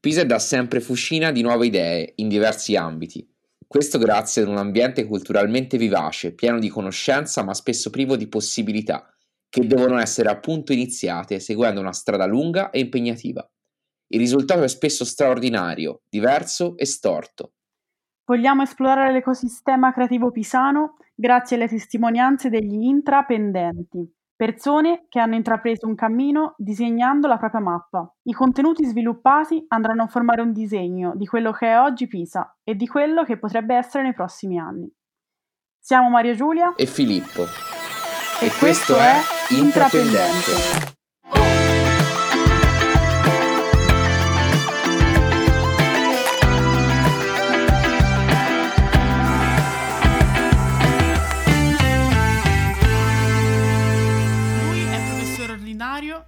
Pisa è da sempre fucina di nuove idee in diversi ambiti. Questo grazie ad un ambiente culturalmente vivace, pieno di conoscenza ma spesso privo di possibilità, che devono essere appunto iniziate seguendo una strada lunga e impegnativa. Il risultato è spesso straordinario, diverso e storto. Vogliamo esplorare l'ecosistema creativo pisano grazie alle testimonianze degli intrapendenti. Persone che hanno intrapreso un cammino disegnando la propria mappa. I contenuti sviluppati andranno a formare un disegno di quello che è oggi Pisa e di quello che potrebbe essere nei prossimi anni. Siamo Maria Giulia e Filippo. E, e questo, questo è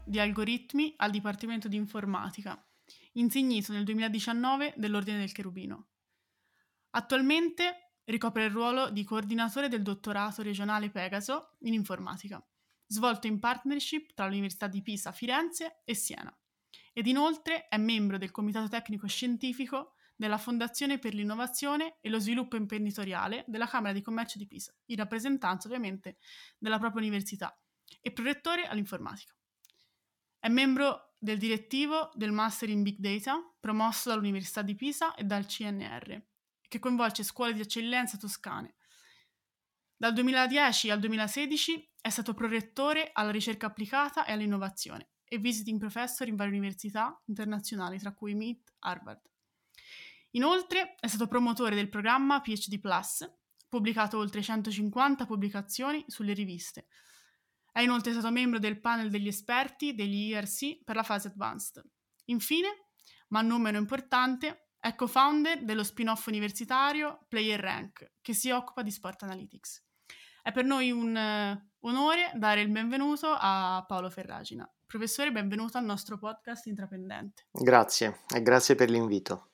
Di algoritmi al Dipartimento di Informatica, insignito nel 2019 dell'Ordine del Cherubino. Attualmente ricopre il ruolo di coordinatore del dottorato regionale Pegaso in informatica, svolto in partnership tra l'Università di Pisa, Firenze e Siena, ed inoltre è membro del Comitato Tecnico Scientifico della Fondazione per l'Innovazione e lo Sviluppo Imprenditoriale della Camera di Commercio di Pisa, in rappresentanza ovviamente della propria università, e prorettore all'informatica. È membro del direttivo del Master in Big Data, promosso dall'Università di Pisa e dal CNR, che coinvolge scuole di eccellenza toscane. Dal 2010 al 2016 è stato prorettore alla ricerca applicata e all'innovazione e visiting professor in varie università internazionali, tra cui MIT, Harvard. Inoltre è stato promotore del programma PhD Plus, pubblicato oltre 150 pubblicazioni sulle riviste, è inoltre stato membro del panel degli esperti degli IRC per la fase advanced. Infine, ma non meno importante, è co-founder dello spin-off universitario Player Rank, che si occupa di sport analytics. È per noi un uh, onore dare il benvenuto a Paolo Ferragina. Professore, benvenuto al nostro podcast Intrapendente. Grazie e grazie per l'invito.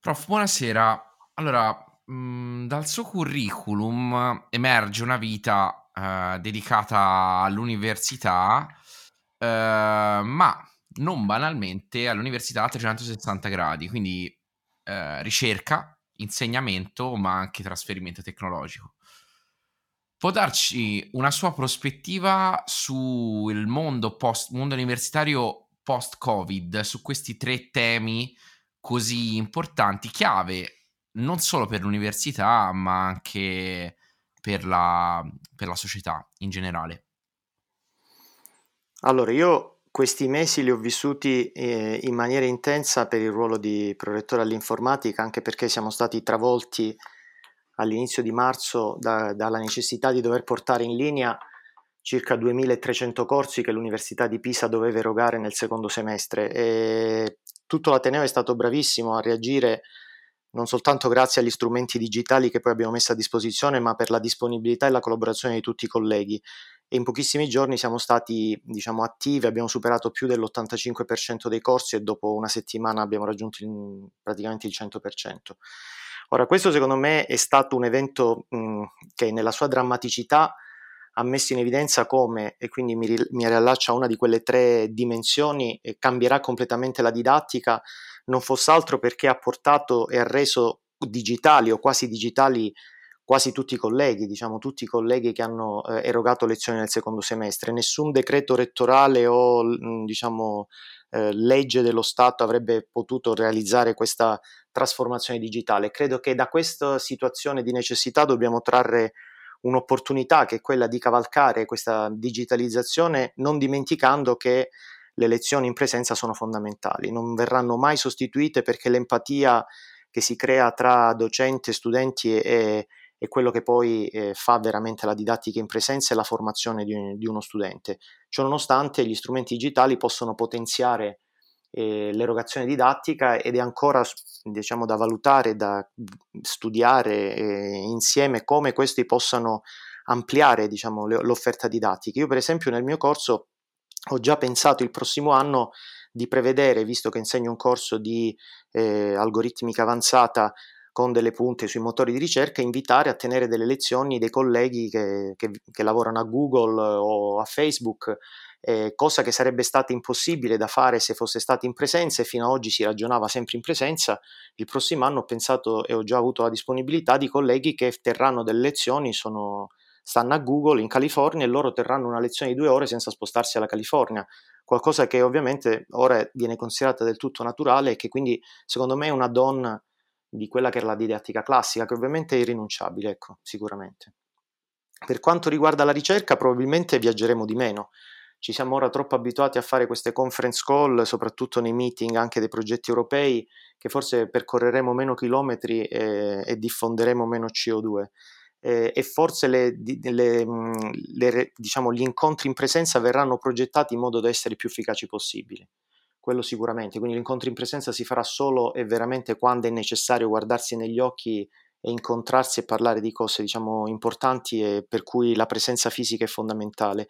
Prof, buonasera. Allora, mh, mm, dal suo curriculum emerge una vita eh, dedicata all'università, uh, ma non banalmente all'università a 360 gradi, quindi uh, ricerca, insegnamento, ma anche trasferimento tecnologico. Può darci una sua prospettiva sul mondo, post, mondo universitario post-Covid, su questi tre temi così importanti, chiave non solo per l'università, ma anche per la, per la società in generale? Allora, io questi mesi li ho vissuti eh, in maniera intensa per il ruolo di prorettore all'informatica, anche perché siamo stati travolti all'inizio di marzo da, dalla necessità di dover portare in linea circa 2300 corsi che l'Università di Pisa doveva erogare nel secondo semestre e tutto l'Ateneo è stato bravissimo a reagire non soltanto grazie agli strumenti digitali che poi abbiamo messo a disposizione, ma per la disponibilità e la collaborazione di tutti i colleghi. E in pochissimi giorni siamo stati diciamo, attivi, abbiamo superato più dell'85% dei corsi e dopo una settimana abbiamo raggiunto il, praticamente il 100%. Ora, questo secondo me è stato un evento mh, che nella sua drammaticità ha messo in evidenza come, e quindi mi, mi riallaccia a una di quelle tre dimensioni, cambierà completamente la didattica non fosse altro perché ha portato e ha reso digitali o quasi digitali quasi tutti i colleghi, diciamo tutti i colleghi che hanno eh, erogato lezioni nel secondo semestre. Nessun decreto rettorale o mm, diciamo eh, legge dello Stato avrebbe potuto realizzare questa trasformazione digitale. Credo che da questa situazione di necessità dobbiamo trarre un'opportunità che è quella di cavalcare questa digitalizzazione, non dimenticando che le lezioni in presenza sono fondamentali, non verranno mai sostituite perché l'empatia che si crea tra docente e studenti è, è quello che poi eh, fa veramente la didattica in presenza e la formazione di, di uno studente. Ciononostante gli strumenti digitali possono potenziare eh, l'erogazione didattica ed è ancora diciamo, da valutare, da studiare eh, insieme come questi possano ampliare diciamo, l'offerta didattica. Io per esempio nel mio corso ho già pensato il prossimo anno di prevedere, visto che insegno un corso di eh, algoritmica avanzata con delle punte sui motori di ricerca, invitare a tenere delle lezioni dei colleghi che, che, che lavorano a Google o a Facebook eh, cosa che sarebbe stata impossibile da fare se fosse stata in presenza e fino ad oggi si ragionava sempre in presenza. Il prossimo anno ho pensato e ho già avuto la disponibilità di colleghi che terranno delle lezioni, sono, stanno a Google in California e loro terranno una lezione di due ore senza spostarsi alla California, qualcosa che ovviamente ora viene considerata del tutto naturale e che quindi secondo me è una donna di quella che era la didattica classica, che ovviamente è irrinunciabile, ecco, sicuramente. Per quanto riguarda la ricerca, probabilmente viaggeremo di meno. Ci siamo ora troppo abituati a fare queste conference call, soprattutto nei meeting anche dei progetti europei, che forse percorreremo meno chilometri e, e diffonderemo meno CO2. Eh, e forse le, le, le, diciamo, gli incontri in presenza verranno progettati in modo da essere più efficaci possibili quello sicuramente. Quindi l'incontro in presenza si farà solo e veramente quando è necessario guardarsi negli occhi e incontrarsi e parlare di cose diciamo importanti e per cui la presenza fisica è fondamentale.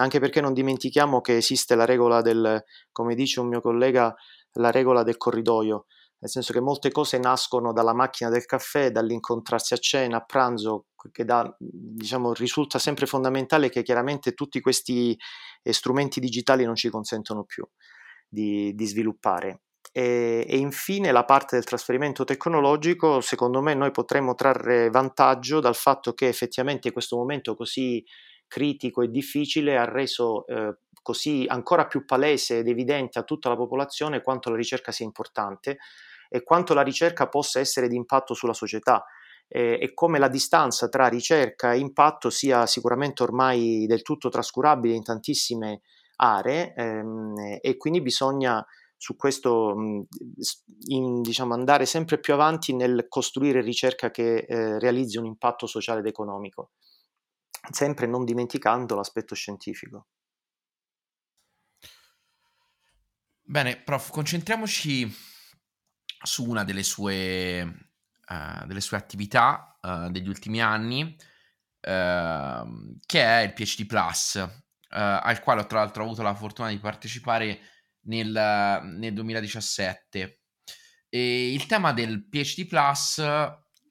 Anche perché non dimentichiamo che esiste la regola del, come dice un mio collega, la regola del corridoio, nel senso che molte cose nascono dalla macchina del caffè, dall'incontrarsi a cena, a pranzo, che da, diciamo, risulta sempre fondamentale che chiaramente tutti questi strumenti digitali non ci consentono più di, di sviluppare. E, e, infine la parte del trasferimento tecnologico, secondo me noi potremmo trarre vantaggio dal fatto che effettivamente questo momento così critico e difficile ha reso eh, così ancora più palese ed evidente a tutta la popolazione quanto la ricerca sia importante e quanto la ricerca possa essere di impatto sulla società. Eh, e come la distanza tra ricerca e impatto sia sicuramente ormai del tutto trascurabile in tantissime aree ehm, e quindi bisogna su questo in, diciamo, andare sempre più avanti nel costruire ricerca che eh, realizzi un impatto sociale ed economico, sempre non dimenticando l'aspetto scientifico. Bene, prof, concentriamoci su una delle sue, uh, delle sue attività uh, degli ultimi anni, uh, che è il PhD Plus, uh, al quale ho tra l'altro avuto la fortuna di partecipare nel, nel 2017. E il tema del PhD Plus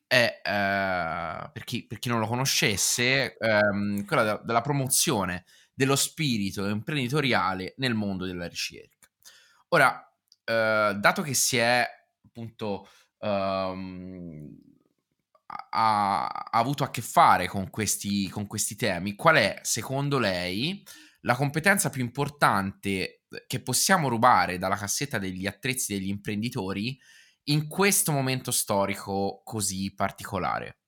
è, uh, per, chi, per, chi, non lo conoscesse, um, quella de- della promozione dello spirito imprenditoriale nel mondo della ricerca. Ora, uh, dato che si è appunto um, ha, ha, avuto a che fare con questi, con questi temi, qual è secondo lei la competenza più importante che possiamo rubare dalla cassetta degli attrezzi degli imprenditori in questo momento storico così particolare?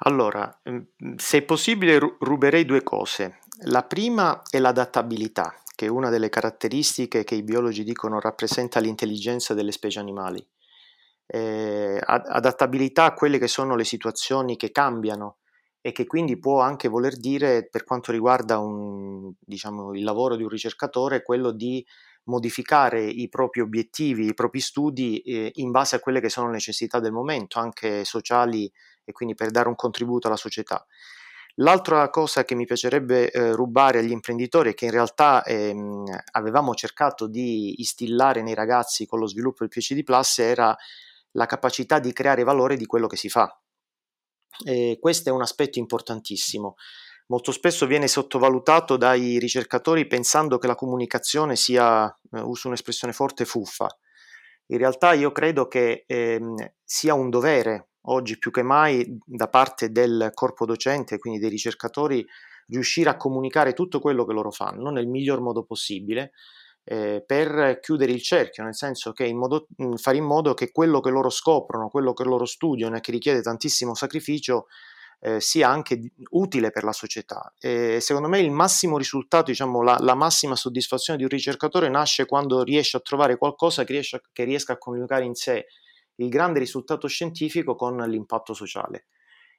Allora, mm, se possibile ruberei due cose. La prima è l'adattabilità, che è una delle caratteristiche che i biologi dicono rappresenta l'intelligenza delle specie animali eh, adattabilità a quelle che sono le situazioni che cambiano e che quindi può anche voler dire per quanto riguarda un, diciamo, il lavoro di un ricercatore quello di modificare i propri obiettivi, i propri studi eh, in base a quelle che sono le necessità del momento, anche sociali e quindi per dare un contributo alla società. L'altra cosa che mi piacerebbe eh, rubare agli imprenditori e che in realtà ehm, avevamo cercato di instillare nei ragazzi con lo sviluppo del PhD Plus era la capacità di creare valore di quello che si fa. E questo è un aspetto importantissimo. Molto spesso viene sottovalutato dai ricercatori pensando che la comunicazione sia, eh, uso un'espressione forte, fuffa. In realtà io credo che ehm, sia un dovere oggi più che mai da parte del corpo docente, quindi dei ricercatori, riuscire a comunicare tutto quello che loro fanno nel miglior modo possibile eh, per chiudere il cerchio, nel senso che in modo, mm, fare in modo che quello che loro scoprono, quello che loro studiano e che richiede tantissimo sacrificio eh, sia anche utile per la società. E secondo me il massimo risultato, diciamo la, la, massima soddisfazione di un ricercatore nasce quando riesce a trovare qualcosa che, riesce, che riesca a coniugare in sé il grande risultato scientifico con l'impatto sociale.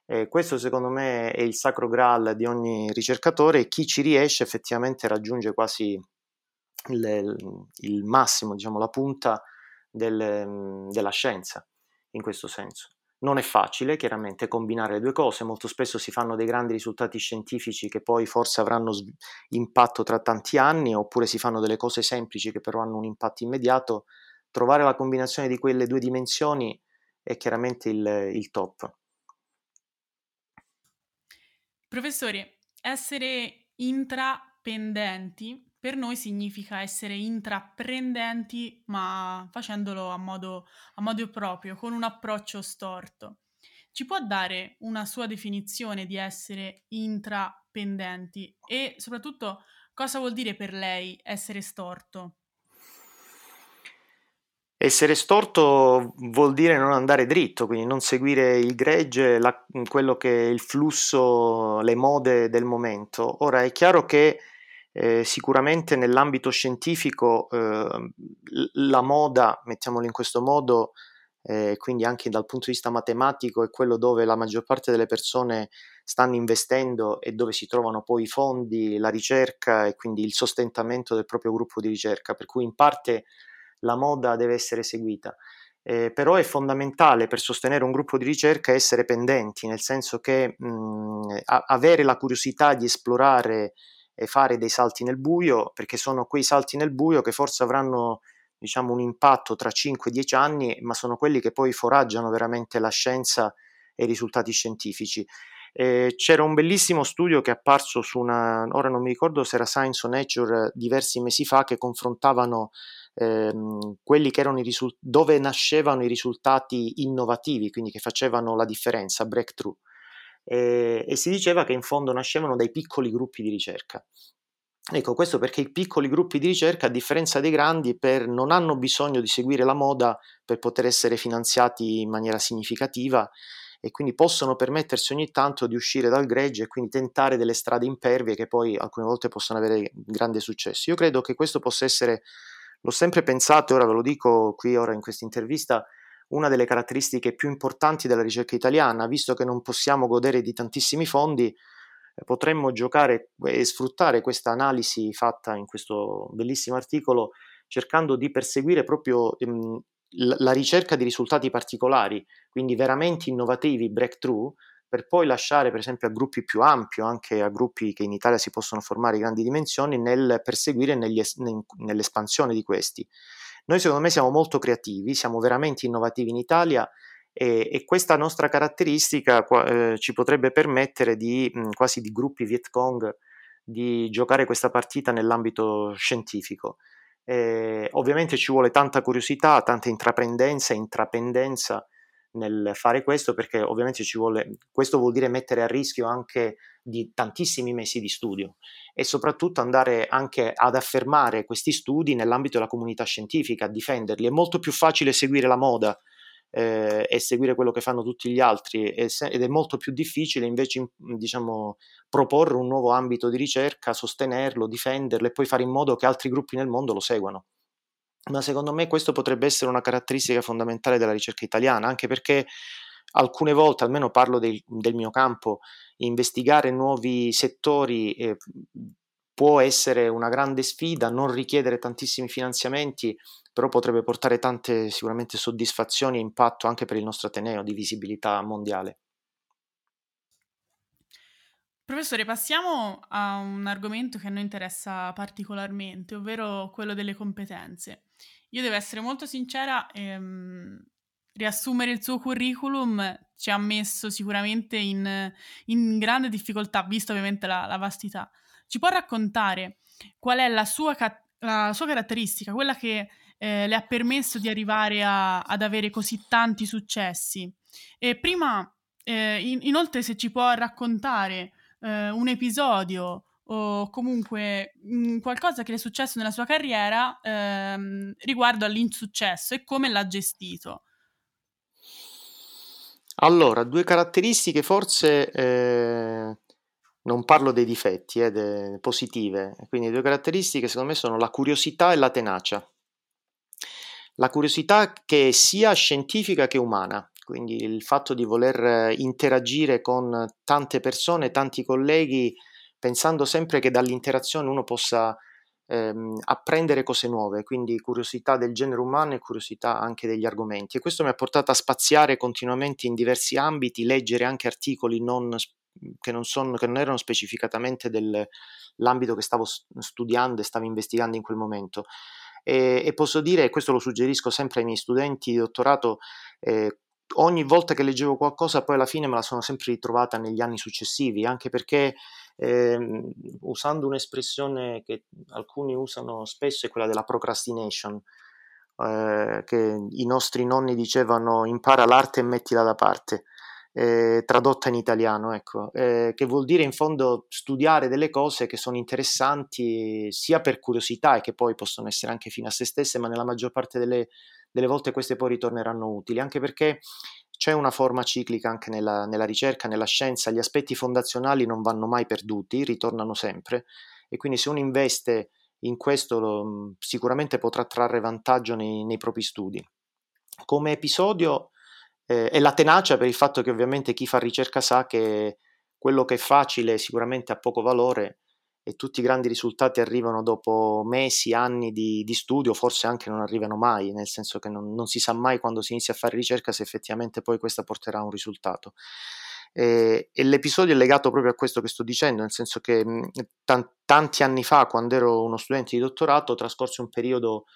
Eh, questo secondo me è il sacro graal di ogni ricercatore e chi ci riesce effettivamente raggiunge quasi il, il massimo, diciamo, la punta del, della scienza in questo senso. Non è facile chiaramente combinare le due cose, molto spesso si fanno dei grandi risultati scientifici che poi forse avranno impatto tra tanti anni, oppure si fanno delle cose semplici che però hanno un impatto immediato. Trovare la combinazione di quelle due dimensioni è chiaramente il, il top. Professore, essere intra intrapendenti per noi significa essere intraprendenti, ma facendolo a modo, a modo proprio, con un approccio storto. Ci può dare una sua definizione di essere intrapendenti e soprattutto cosa vuol dire per lei essere storto? Essere storto vuol dire non andare dritto, quindi non seguire il gregge, la, quello che è il flusso, le mode del momento. Ora è chiaro che eh, sicuramente nell'ambito scientifico eh, la moda, mettiamolo in questo modo, eh, quindi anche dal punto di vista matematico è quello dove la maggior parte delle persone stanno investendo e dove si trovano poi i fondi, la ricerca e quindi il sostentamento del proprio gruppo di ricerca, per cui in parte la moda deve essere seguita. Eh, però è fondamentale per sostenere un gruppo di ricerca essere pendenti, nel senso che mh, a- avere la curiosità di esplorare e fare dei salti nel buio, perché sono quei salti nel buio che forse avranno diciamo, un impatto tra 5-10 anni, ma sono quelli che poi foraggiano veramente la scienza e i risultati scientifici. Eh, c'era un bellissimo studio che è apparso su una, ora non mi ricordo se era Science o Nature diversi mesi fa, che confrontavano ehm, quelli che erano i risultati, dove nascevano i risultati innovativi, quindi che facevano la differenza, breakthrough. E, e si diceva che in fondo nascevano dai piccoli gruppi di ricerca. Ecco, questo perché i piccoli gruppi di ricerca, a differenza dei grandi, per, non hanno bisogno di seguire la moda per poter essere finanziati in maniera significativa e quindi possono permettersi ogni tanto di uscire dal gregge e quindi tentare delle strade impervie che poi alcune volte possono avere grande successo. Io credo che questo possa essere, l'ho sempre pensato e ora ve lo dico qui ora in questa intervista, una delle caratteristiche più importanti della ricerca italiana, visto che non possiamo godere di tantissimi fondi, eh, potremmo giocare e sfruttare questa analisi fatta in questo bellissimo articolo cercando di perseguire proprio ehm, la ricerca di risultati particolari, quindi veramente innovativi, breakthrough, per poi lasciare per esempio a gruppi più ampi, anche a gruppi che in Italia si possono formare di grandi dimensioni, nel perseguire nell'espansione di questi. Noi secondo me siamo molto creativi, siamo veramente innovativi in Italia e, e questa nostra caratteristica eh, ci potrebbe permettere di quasi di gruppi Vietcong di giocare questa partita nell'ambito scientifico. Eh, ovviamente ci vuole tanta curiosità, tanta intraprendenza, intrapendenza nel fare questo perché ovviamente ci vuole, questo vuol dire mettere a rischio anche di tantissimi mesi di studio e soprattutto andare anche ad affermare questi studi nell'ambito della comunità scientifica, a difenderli. È molto più facile seguire la moda eh, e seguire quello che fanno tutti gli altri ed è molto più difficile invece diciamo, proporre un nuovo ambito di ricerca, sostenerlo, difenderlo e poi fare in modo che altri gruppi nel mondo lo seguano. Ma secondo me questo potrebbe essere una caratteristica fondamentale della ricerca italiana, anche perché alcune volte, almeno parlo del, del mio campo, investigare nuovi settori eh, può essere una grande sfida, non richiedere tantissimi finanziamenti, però potrebbe portare tante sicuramente soddisfazioni e impatto anche per il nostro Ateneo di visibilità mondiale. Professore, passiamo a un argomento che a noi interessa particolarmente, ovvero quello delle competenze. Io devo essere molto sincera, ehm, riassumere il suo curriculum ci ha messo sicuramente in, in grande difficoltà, visto ovviamente la, la, vastità. Ci può raccontare qual è la sua, la sua caratteristica, quella che eh, le ha permesso di arrivare a, ad avere così tanti successi? E prima, eh, in, inoltre, se ci può raccontare eh, un episodio o comunque mh, mm, qualcosa che le è successo nella sua carriera ehm, riguardo all'insuccesso e come l'ha gestito. Allora, due caratteristiche forse, eh, non parlo dei difetti, eh, de- positive, quindi due caratteristiche secondo me sono la curiosità e la tenacia. La curiosità che è sia scientifica che umana, quindi il fatto di voler interagire con tante persone, tanti colleghi, pensando sempre che dall'interazione uno possa ehm, apprendere cose nuove, quindi curiosità del genere umano e curiosità anche degli argomenti. E questo mi ha portato a spaziare continuamente in diversi ambiti, leggere anche articoli non, che, non sono, che non erano specificatamente dell'ambito che stavo studiando e stavo investigando in quel momento. E, e posso dire, e questo lo suggerisco sempre ai miei studenti di dottorato, eh, ogni volta che leggevo qualcosa poi alla fine me la sono sempre ritrovata negli anni successivi, anche perché eh, usando un'espressione che alcuni usano spesso è quella della procrastination, eh, che i nostri nonni dicevano impara l'arte e mettila da parte eh, tradotta in italiano, ecco, eh, che vuol dire in fondo studiare delle cose che sono interessanti sia per curiosità e che poi possono essere anche fine a se stesse, ma nella maggior parte delle, delle volte queste poi ritorneranno utili, anche perché c'è una forma ciclica anche nella, nella, ricerca, nella scienza, gli aspetti fondazionali non vanno mai perduti, ritornano sempre e quindi se uno investe in questo sicuramente potrà trarre vantaggio nei, nei propri studi. Come episodio eh, e la tenacia per il fatto che ovviamente chi fa ricerca sa che quello che è facile sicuramente ha poco valore e tutti i grandi risultati arrivano dopo mesi, anni di, di studio, forse anche non arrivano mai, nel senso che non, non, si sa mai quando si inizia a fare ricerca se effettivamente poi questa porterà a un risultato. E, e, l'episodio è legato proprio a questo che sto dicendo, nel senso che t- tanti anni fa, quando ero uno studente di dottorato, trascorsi un periodo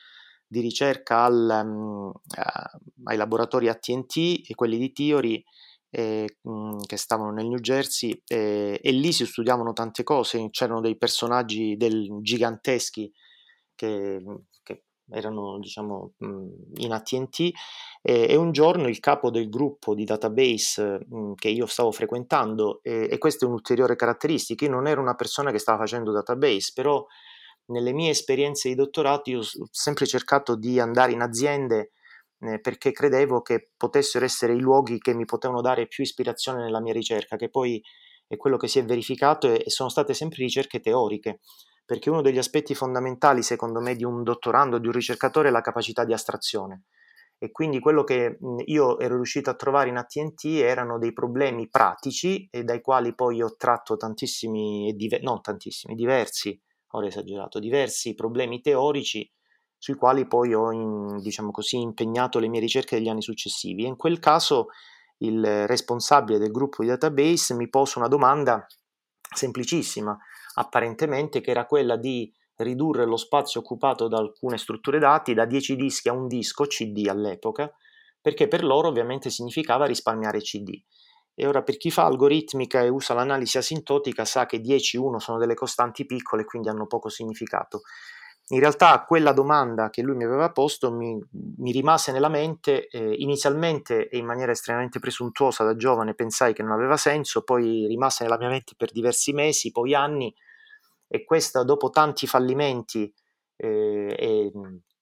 di ricerca al, um, ai laboratori ATT e quelli di Theory eh, che stavano nel New Jersey eh, e lì si studiavano tante cose, c'erano dei personaggi del, giganteschi che, che, erano diciamo in ATT e, e, un giorno il capo del gruppo di database mh, che io stavo frequentando e questa è un'ulteriore caratteristica, io non ero una persona che stava facendo database, però nelle mie esperienze di dottorato io ho sempre cercato di andare in aziende eh, perché credevo che potessero essere i luoghi che mi potevano dare più ispirazione nella mia ricerca, che poi è quello che si è verificato e, e sono state sempre ricerche teoriche, perché uno degli aspetti fondamentali secondo me di un dottorando, di un ricercatore è la capacità di astrazione. E quindi quello che io ero riuscito a trovare in ATT erano dei problemi pratici e dai quali poi ho tratto tantissimi, non tantissimi, diversi ora esagerato, diversi problemi teorici sui quali poi ho in, diciamo così, impegnato le mie ricerche degli anni successivi. E in quel caso il responsabile del gruppo di database mi pose una domanda semplicissima, apparentemente, che era quella di ridurre lo spazio occupato da alcune strutture dati da 10 dischi a un disco CD all'epoca, perché per loro ovviamente significava risparmiare CD. E ora per chi fa algoritmica e usa l'analisi asintotica sa che 10 e 1 sono delle costanti piccole e quindi hanno poco significato. In realtà quella domanda che lui mi aveva posto mi, mi rimase nella mente, eh, inizialmente e in maniera estremamente presuntuosa da giovane pensai che non aveva senso, poi rimase nella mia mente per diversi mesi, poi anni e questa dopo tanti fallimenti eh, e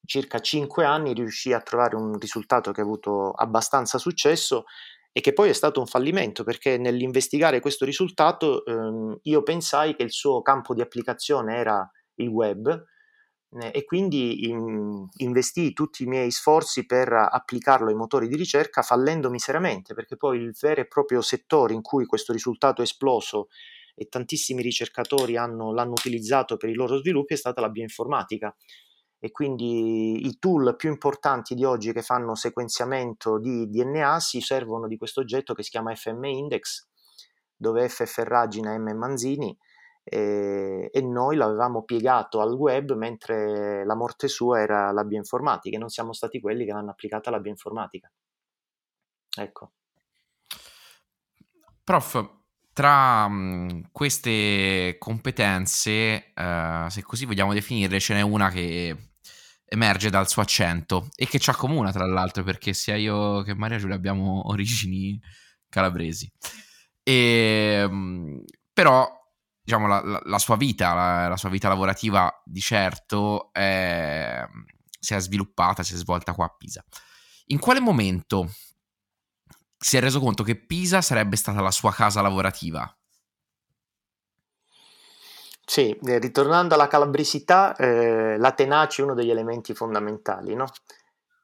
circa 5 anni riuscì a trovare un risultato che ha avuto abbastanza successo e che poi è stato un fallimento perché nell'investigare questo risultato ehm, io pensai che il suo campo di applicazione era il web e quindi in, investii tutti i miei sforzi per applicarlo ai motori di ricerca fallendo miseramente perché poi il vero e proprio settore in cui questo risultato è esploso e tantissimi ricercatori hanno, l'hanno utilizzato per i loro sviluppi è stata la bioinformatica. E quindi i tool più importanti di oggi che fanno sequenziamento di DNA si servono di questo oggetto che si chiama FM Index, dove F Ferragina e M Manzini, e, e, noi l'avevamo piegato al web mentre la morte sua era la bioinformatica e non siamo stati quelli che l'hanno applicata alla bioinformatica. Ecco. Prof, tra mh, queste competenze, uh, se così vogliamo definirle, ce n'è una che emerge dal suo accento e che ci accomuna tra l'altro perché sia io che Maria Giulia abbiamo origini calabresi. E, ehm, però diciamo la, la, la sua vita, la, la, sua vita lavorativa di certo è, si è sviluppata, si è svolta qua a Pisa. In quale momento si è reso conto che Pisa sarebbe stata la sua casa lavorativa? Sì, eh, ritornando alla calabrisità, eh, la tenacia è uno degli elementi fondamentali, no?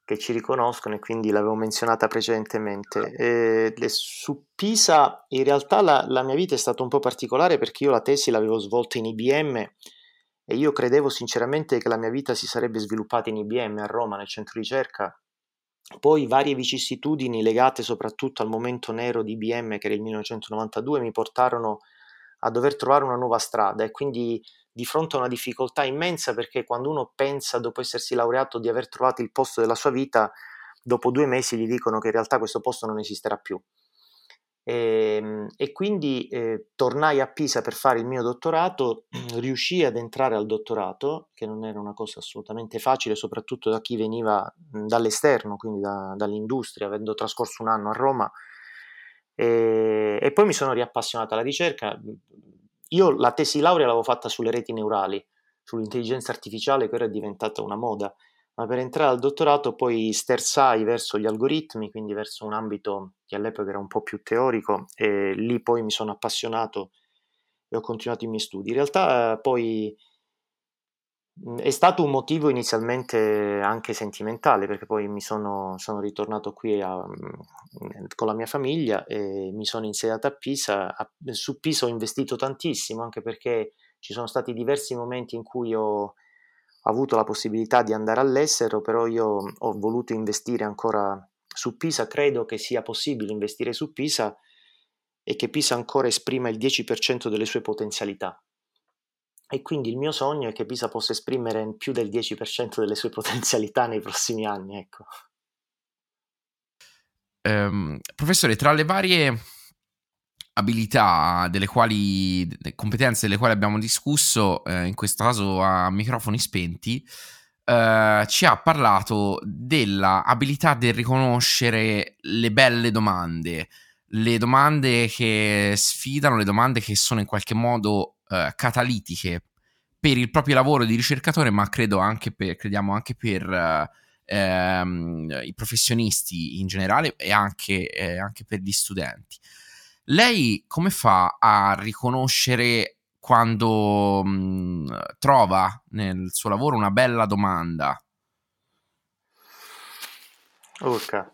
Che ci riconoscono e quindi l'avevo menzionata precedentemente. Eh, su Pisa in realtà la, la, mia vita è stata un po' particolare perché io la tesi l'avevo svolta in IBM e io credevo sinceramente che la mia vita si sarebbe sviluppata in IBM a Roma, nel centro ricerca. Poi varie vicissitudini legate soprattutto al momento nero di IBM che era il 1992 mi portarono a a dover trovare una nuova strada e quindi di fronte a una difficoltà immensa perché quando uno pensa dopo essersi laureato di aver trovato il posto della sua vita, dopo due mesi gli dicono che in realtà questo posto non esisterà più. E, ehm, e quindi eh, tornai a Pisa per fare il mio dottorato, riuscii ad entrare al dottorato, che non era una cosa assolutamente facile, soprattutto da chi veniva dall'esterno, quindi da, dall'industria, avendo trascorso un anno a Roma. E, e poi mi sono riappassionato alla ricerca. Io la tesi laurea l'avevo fatta sulle reti neurali, sull'intelligenza artificiale, che ora è diventata una moda ma per entrare al dottorato poi sterzai verso gli algoritmi, quindi verso un ambito che all'epoca era un po' più teorico e lì poi mi sono appassionato e ho continuato i miei studi. In realtà eh, poi è stato un motivo inizialmente anche sentimentale perché poi mi sono, sono ritornato qui a, con la mia famiglia e mi sono insediato a Pisa. A, su Pisa ho investito tantissimo anche perché ci sono stati diversi momenti in cui ho avuto la possibilità di andare all'estero, però io ho voluto investire ancora su Pisa, credo che sia possibile investire su Pisa e che Pisa ancora esprima il 10% delle sue potenzialità. E quindi il mio sogno è che Pisa possa esprimere più del 10% delle sue potenzialità nei prossimi anni. Ecco. Um, professore, tra le varie abilità, delle quali, competenze delle quali abbiamo discusso, eh, in questo caso a microfoni spenti, eh, ci ha parlato della abilità del riconoscere le belle domande, le domande che sfidano, le domande che sono in qualche modo eh, catalitiche per il proprio lavoro di ricercatore, ma credo anche per, crediamo anche per ehm, i professionisti in generale e anche, eh, anche per gli studenti. Lei come fa a riconoscere quando mh, mhmm, trova nel suo lavoro una bella domanda? Urca.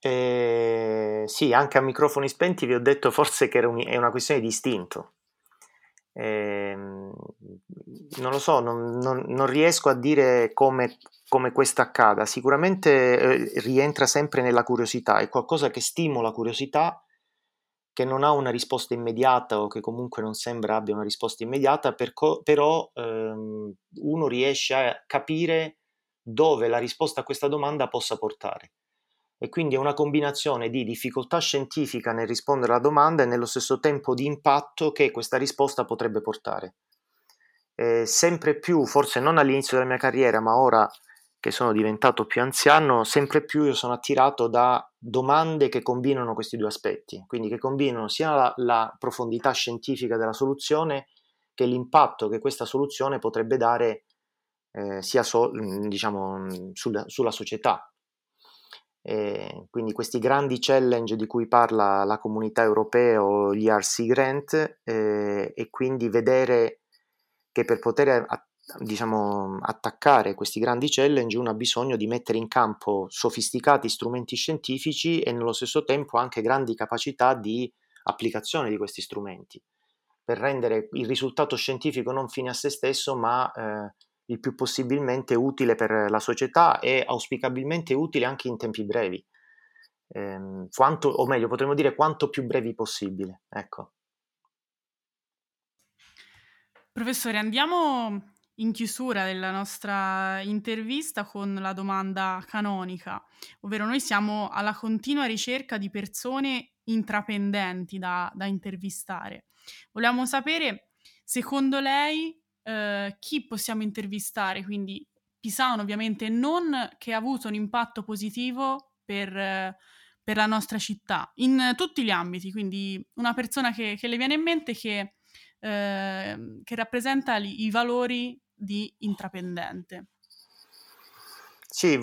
Eh, sì, anche a microfoni spenti vi ho detto forse che un, è una questione di istinto. Eh, non lo so, non, non, non riesco a dire come, come questo accada. Sicuramente eh, rientra sempre nella curiosità, è qualcosa che stimola curiosità che non ha una risposta immediata o che comunque non sembra abbia una risposta immediata, perco- però ehm, uno riesce a capire dove la risposta a questa domanda possa portare. E quindi è una combinazione di difficoltà scientifica nel rispondere alla domanda e nello stesso tempo di impatto che questa risposta potrebbe portare. Eh, sempre più, forse non all'inizio della mia carriera, ma ora che sono diventato più anziano, sempre più io sono attirato da domande che combinano questi due aspetti, quindi che combinano sia la, la profondità scientifica della soluzione che l'impatto che questa soluzione potrebbe dare eh, sia so, diciamo, sulla, sulla società. E quindi questi grandi challenge di cui parla la comunità europea o gli RC Grant eh, e quindi vedere che per poter diciamo, attaccare questi grandi challenge, uno ha bisogno di mettere in campo sofisticati strumenti scientifici e nello stesso tempo anche grandi capacità di applicazione di questi strumenti, per rendere il risultato scientifico non fine a se stesso, ma eh, il più possibilmente utile per la società e auspicabilmente utile anche in tempi brevi. Eh, quanto, o meglio, potremmo dire quanto più brevi possibile. Ecco. Professore, andiamo in chiusura della nostra intervista con la domanda canonica, ovvero noi siamo alla continua ricerca di persone intrapendenti da, da intervistare. Vogliamo sapere, secondo lei, eh, chi possiamo intervistare, quindi Pisano ovviamente, non che ha avuto un impatto positivo per, per la nostra città, in tutti gli ambiti, quindi una persona che, che le viene in mente che, eh, che rappresenta i valori di intraprendente. Sì,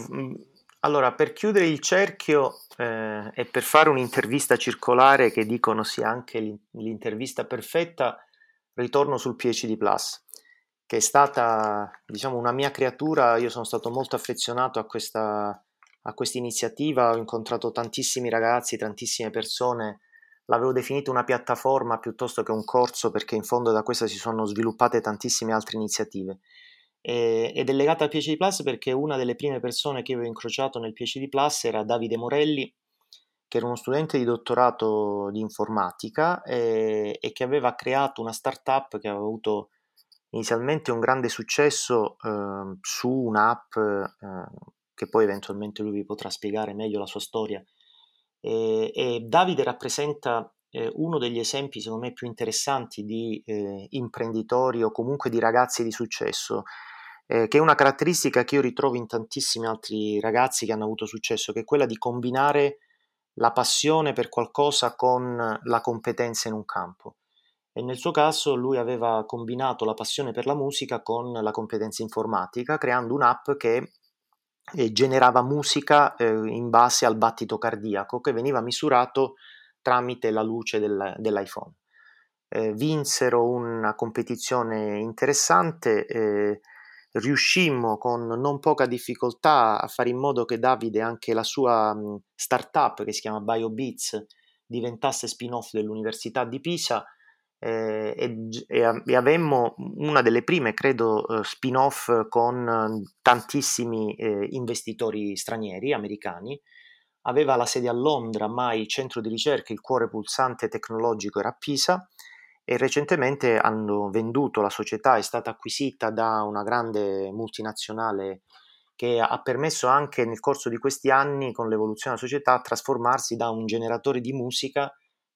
allora per chiudere il cerchio eh, e per fare un'intervista circolare che dicono sia anche l'intervista perfetta, ritorno sul PhD Plus, che è stata diciamo una mia creatura, io sono stato molto affezionato a questa, a questa iniziativa, ho incontrato tantissimi ragazzi, tantissime persone, l'avevo definito una piattaforma piuttosto che un corso perché in fondo da questa si sono sviluppate tantissime altre iniziative. E, ed è legata al PhD Plus perché una delle prime persone che avevo incrociato nel PhD Plus era Davide Morelli, che era uno studente di dottorato di informatica e, e che aveva creato una startup che aveva avuto inizialmente un grande successo eh, su un'app eh, che poi eventualmente lui vi potrà spiegare meglio la sua storia E, e Davide rappresenta eh, uno degli esempi, secondo me, più interessanti di eh, imprenditori o comunque di ragazzi di successo, che è una caratteristica che io ritrovo in tantissimi altri ragazzi che hanno avuto successo, che è quella di combinare la passione per qualcosa con la competenza in un campo. E nel suo caso lui aveva combinato la passione per la musica con la competenza informatica, creando un'app che eh, generava musica eh, in base al battito cardiaco che veniva misurato tramite la luce del, dell'iPhone. Eh, vinsero una competizione interessante, eh, riuscimmo con non poca difficoltà a fare in modo che Davide, anche la sua mh, startup che si chiama BioBeats, diventasse spin-off dell'Università di Pisa eh, e, e, e, avemmo una delle prime, credo, eh, spin-off con tantissimi eh, investitori stranieri, americani. Aveva la sede a Londra, ma il centro di ricerca, il cuore pulsante tecnologico era a Pisa e recentemente hanno venduto la società, è stata acquisita da una grande multinazionale che ha permesso anche nel corso di questi anni, con l'evoluzione della società, trasformarsi da un generatore di musica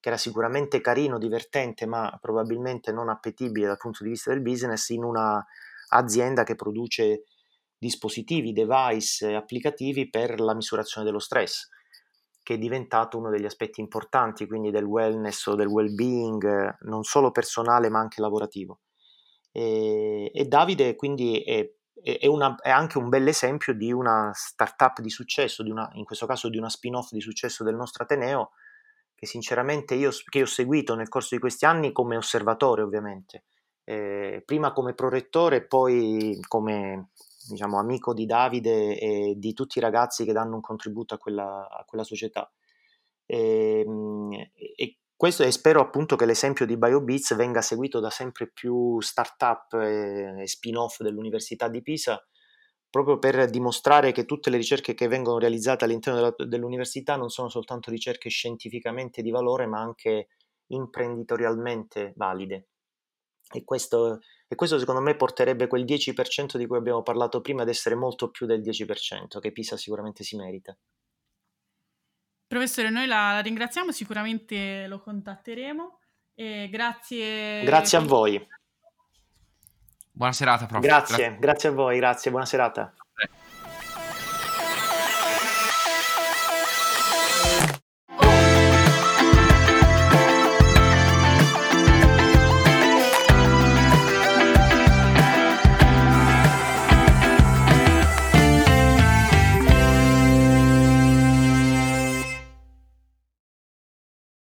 che era sicuramente carino, divertente, ma probabilmente non appetibile dal punto di vista del business, in un'azienda che produce dispositivi, device, applicativi per la misurazione dello stress, che è diventato uno degli aspetti importanti quindi del wellness o del well-being, non solo personale ma anche lavorativo. E, e Davide quindi è, è, una, è, anche un bel esempio di una startup di successo, di una, in questo caso di una spin-off di successo del nostro Ateneo, che sinceramente io, che ho seguito nel corso di questi anni come osservatore ovviamente, eh, prima come prorettore e poi come diciamo, amico di Davide e di tutti i ragazzi che danno un contributo a quella, a quella società. E, ehm, e, questo e spero appunto che l'esempio di BioBeats venga seguito da sempre più start-up e, e spin-off dell'Università di Pisa proprio per dimostrare che tutte le ricerche che vengono realizzate all'interno della, dell'università non sono soltanto ricerche scientificamente di valore, ma anche imprenditorialmente valide. E questo, e questo secondo me porterebbe quel 10% di cui abbiamo parlato prima ad essere molto più del 10%, che Pisa sicuramente si merita. Professore, noi la, la ringraziamo, sicuramente lo contatteremo. E grazie. Grazie a voi. Buona serata, prof. Grazie, grazie, grazie a voi, grazie, buona serata. Eh.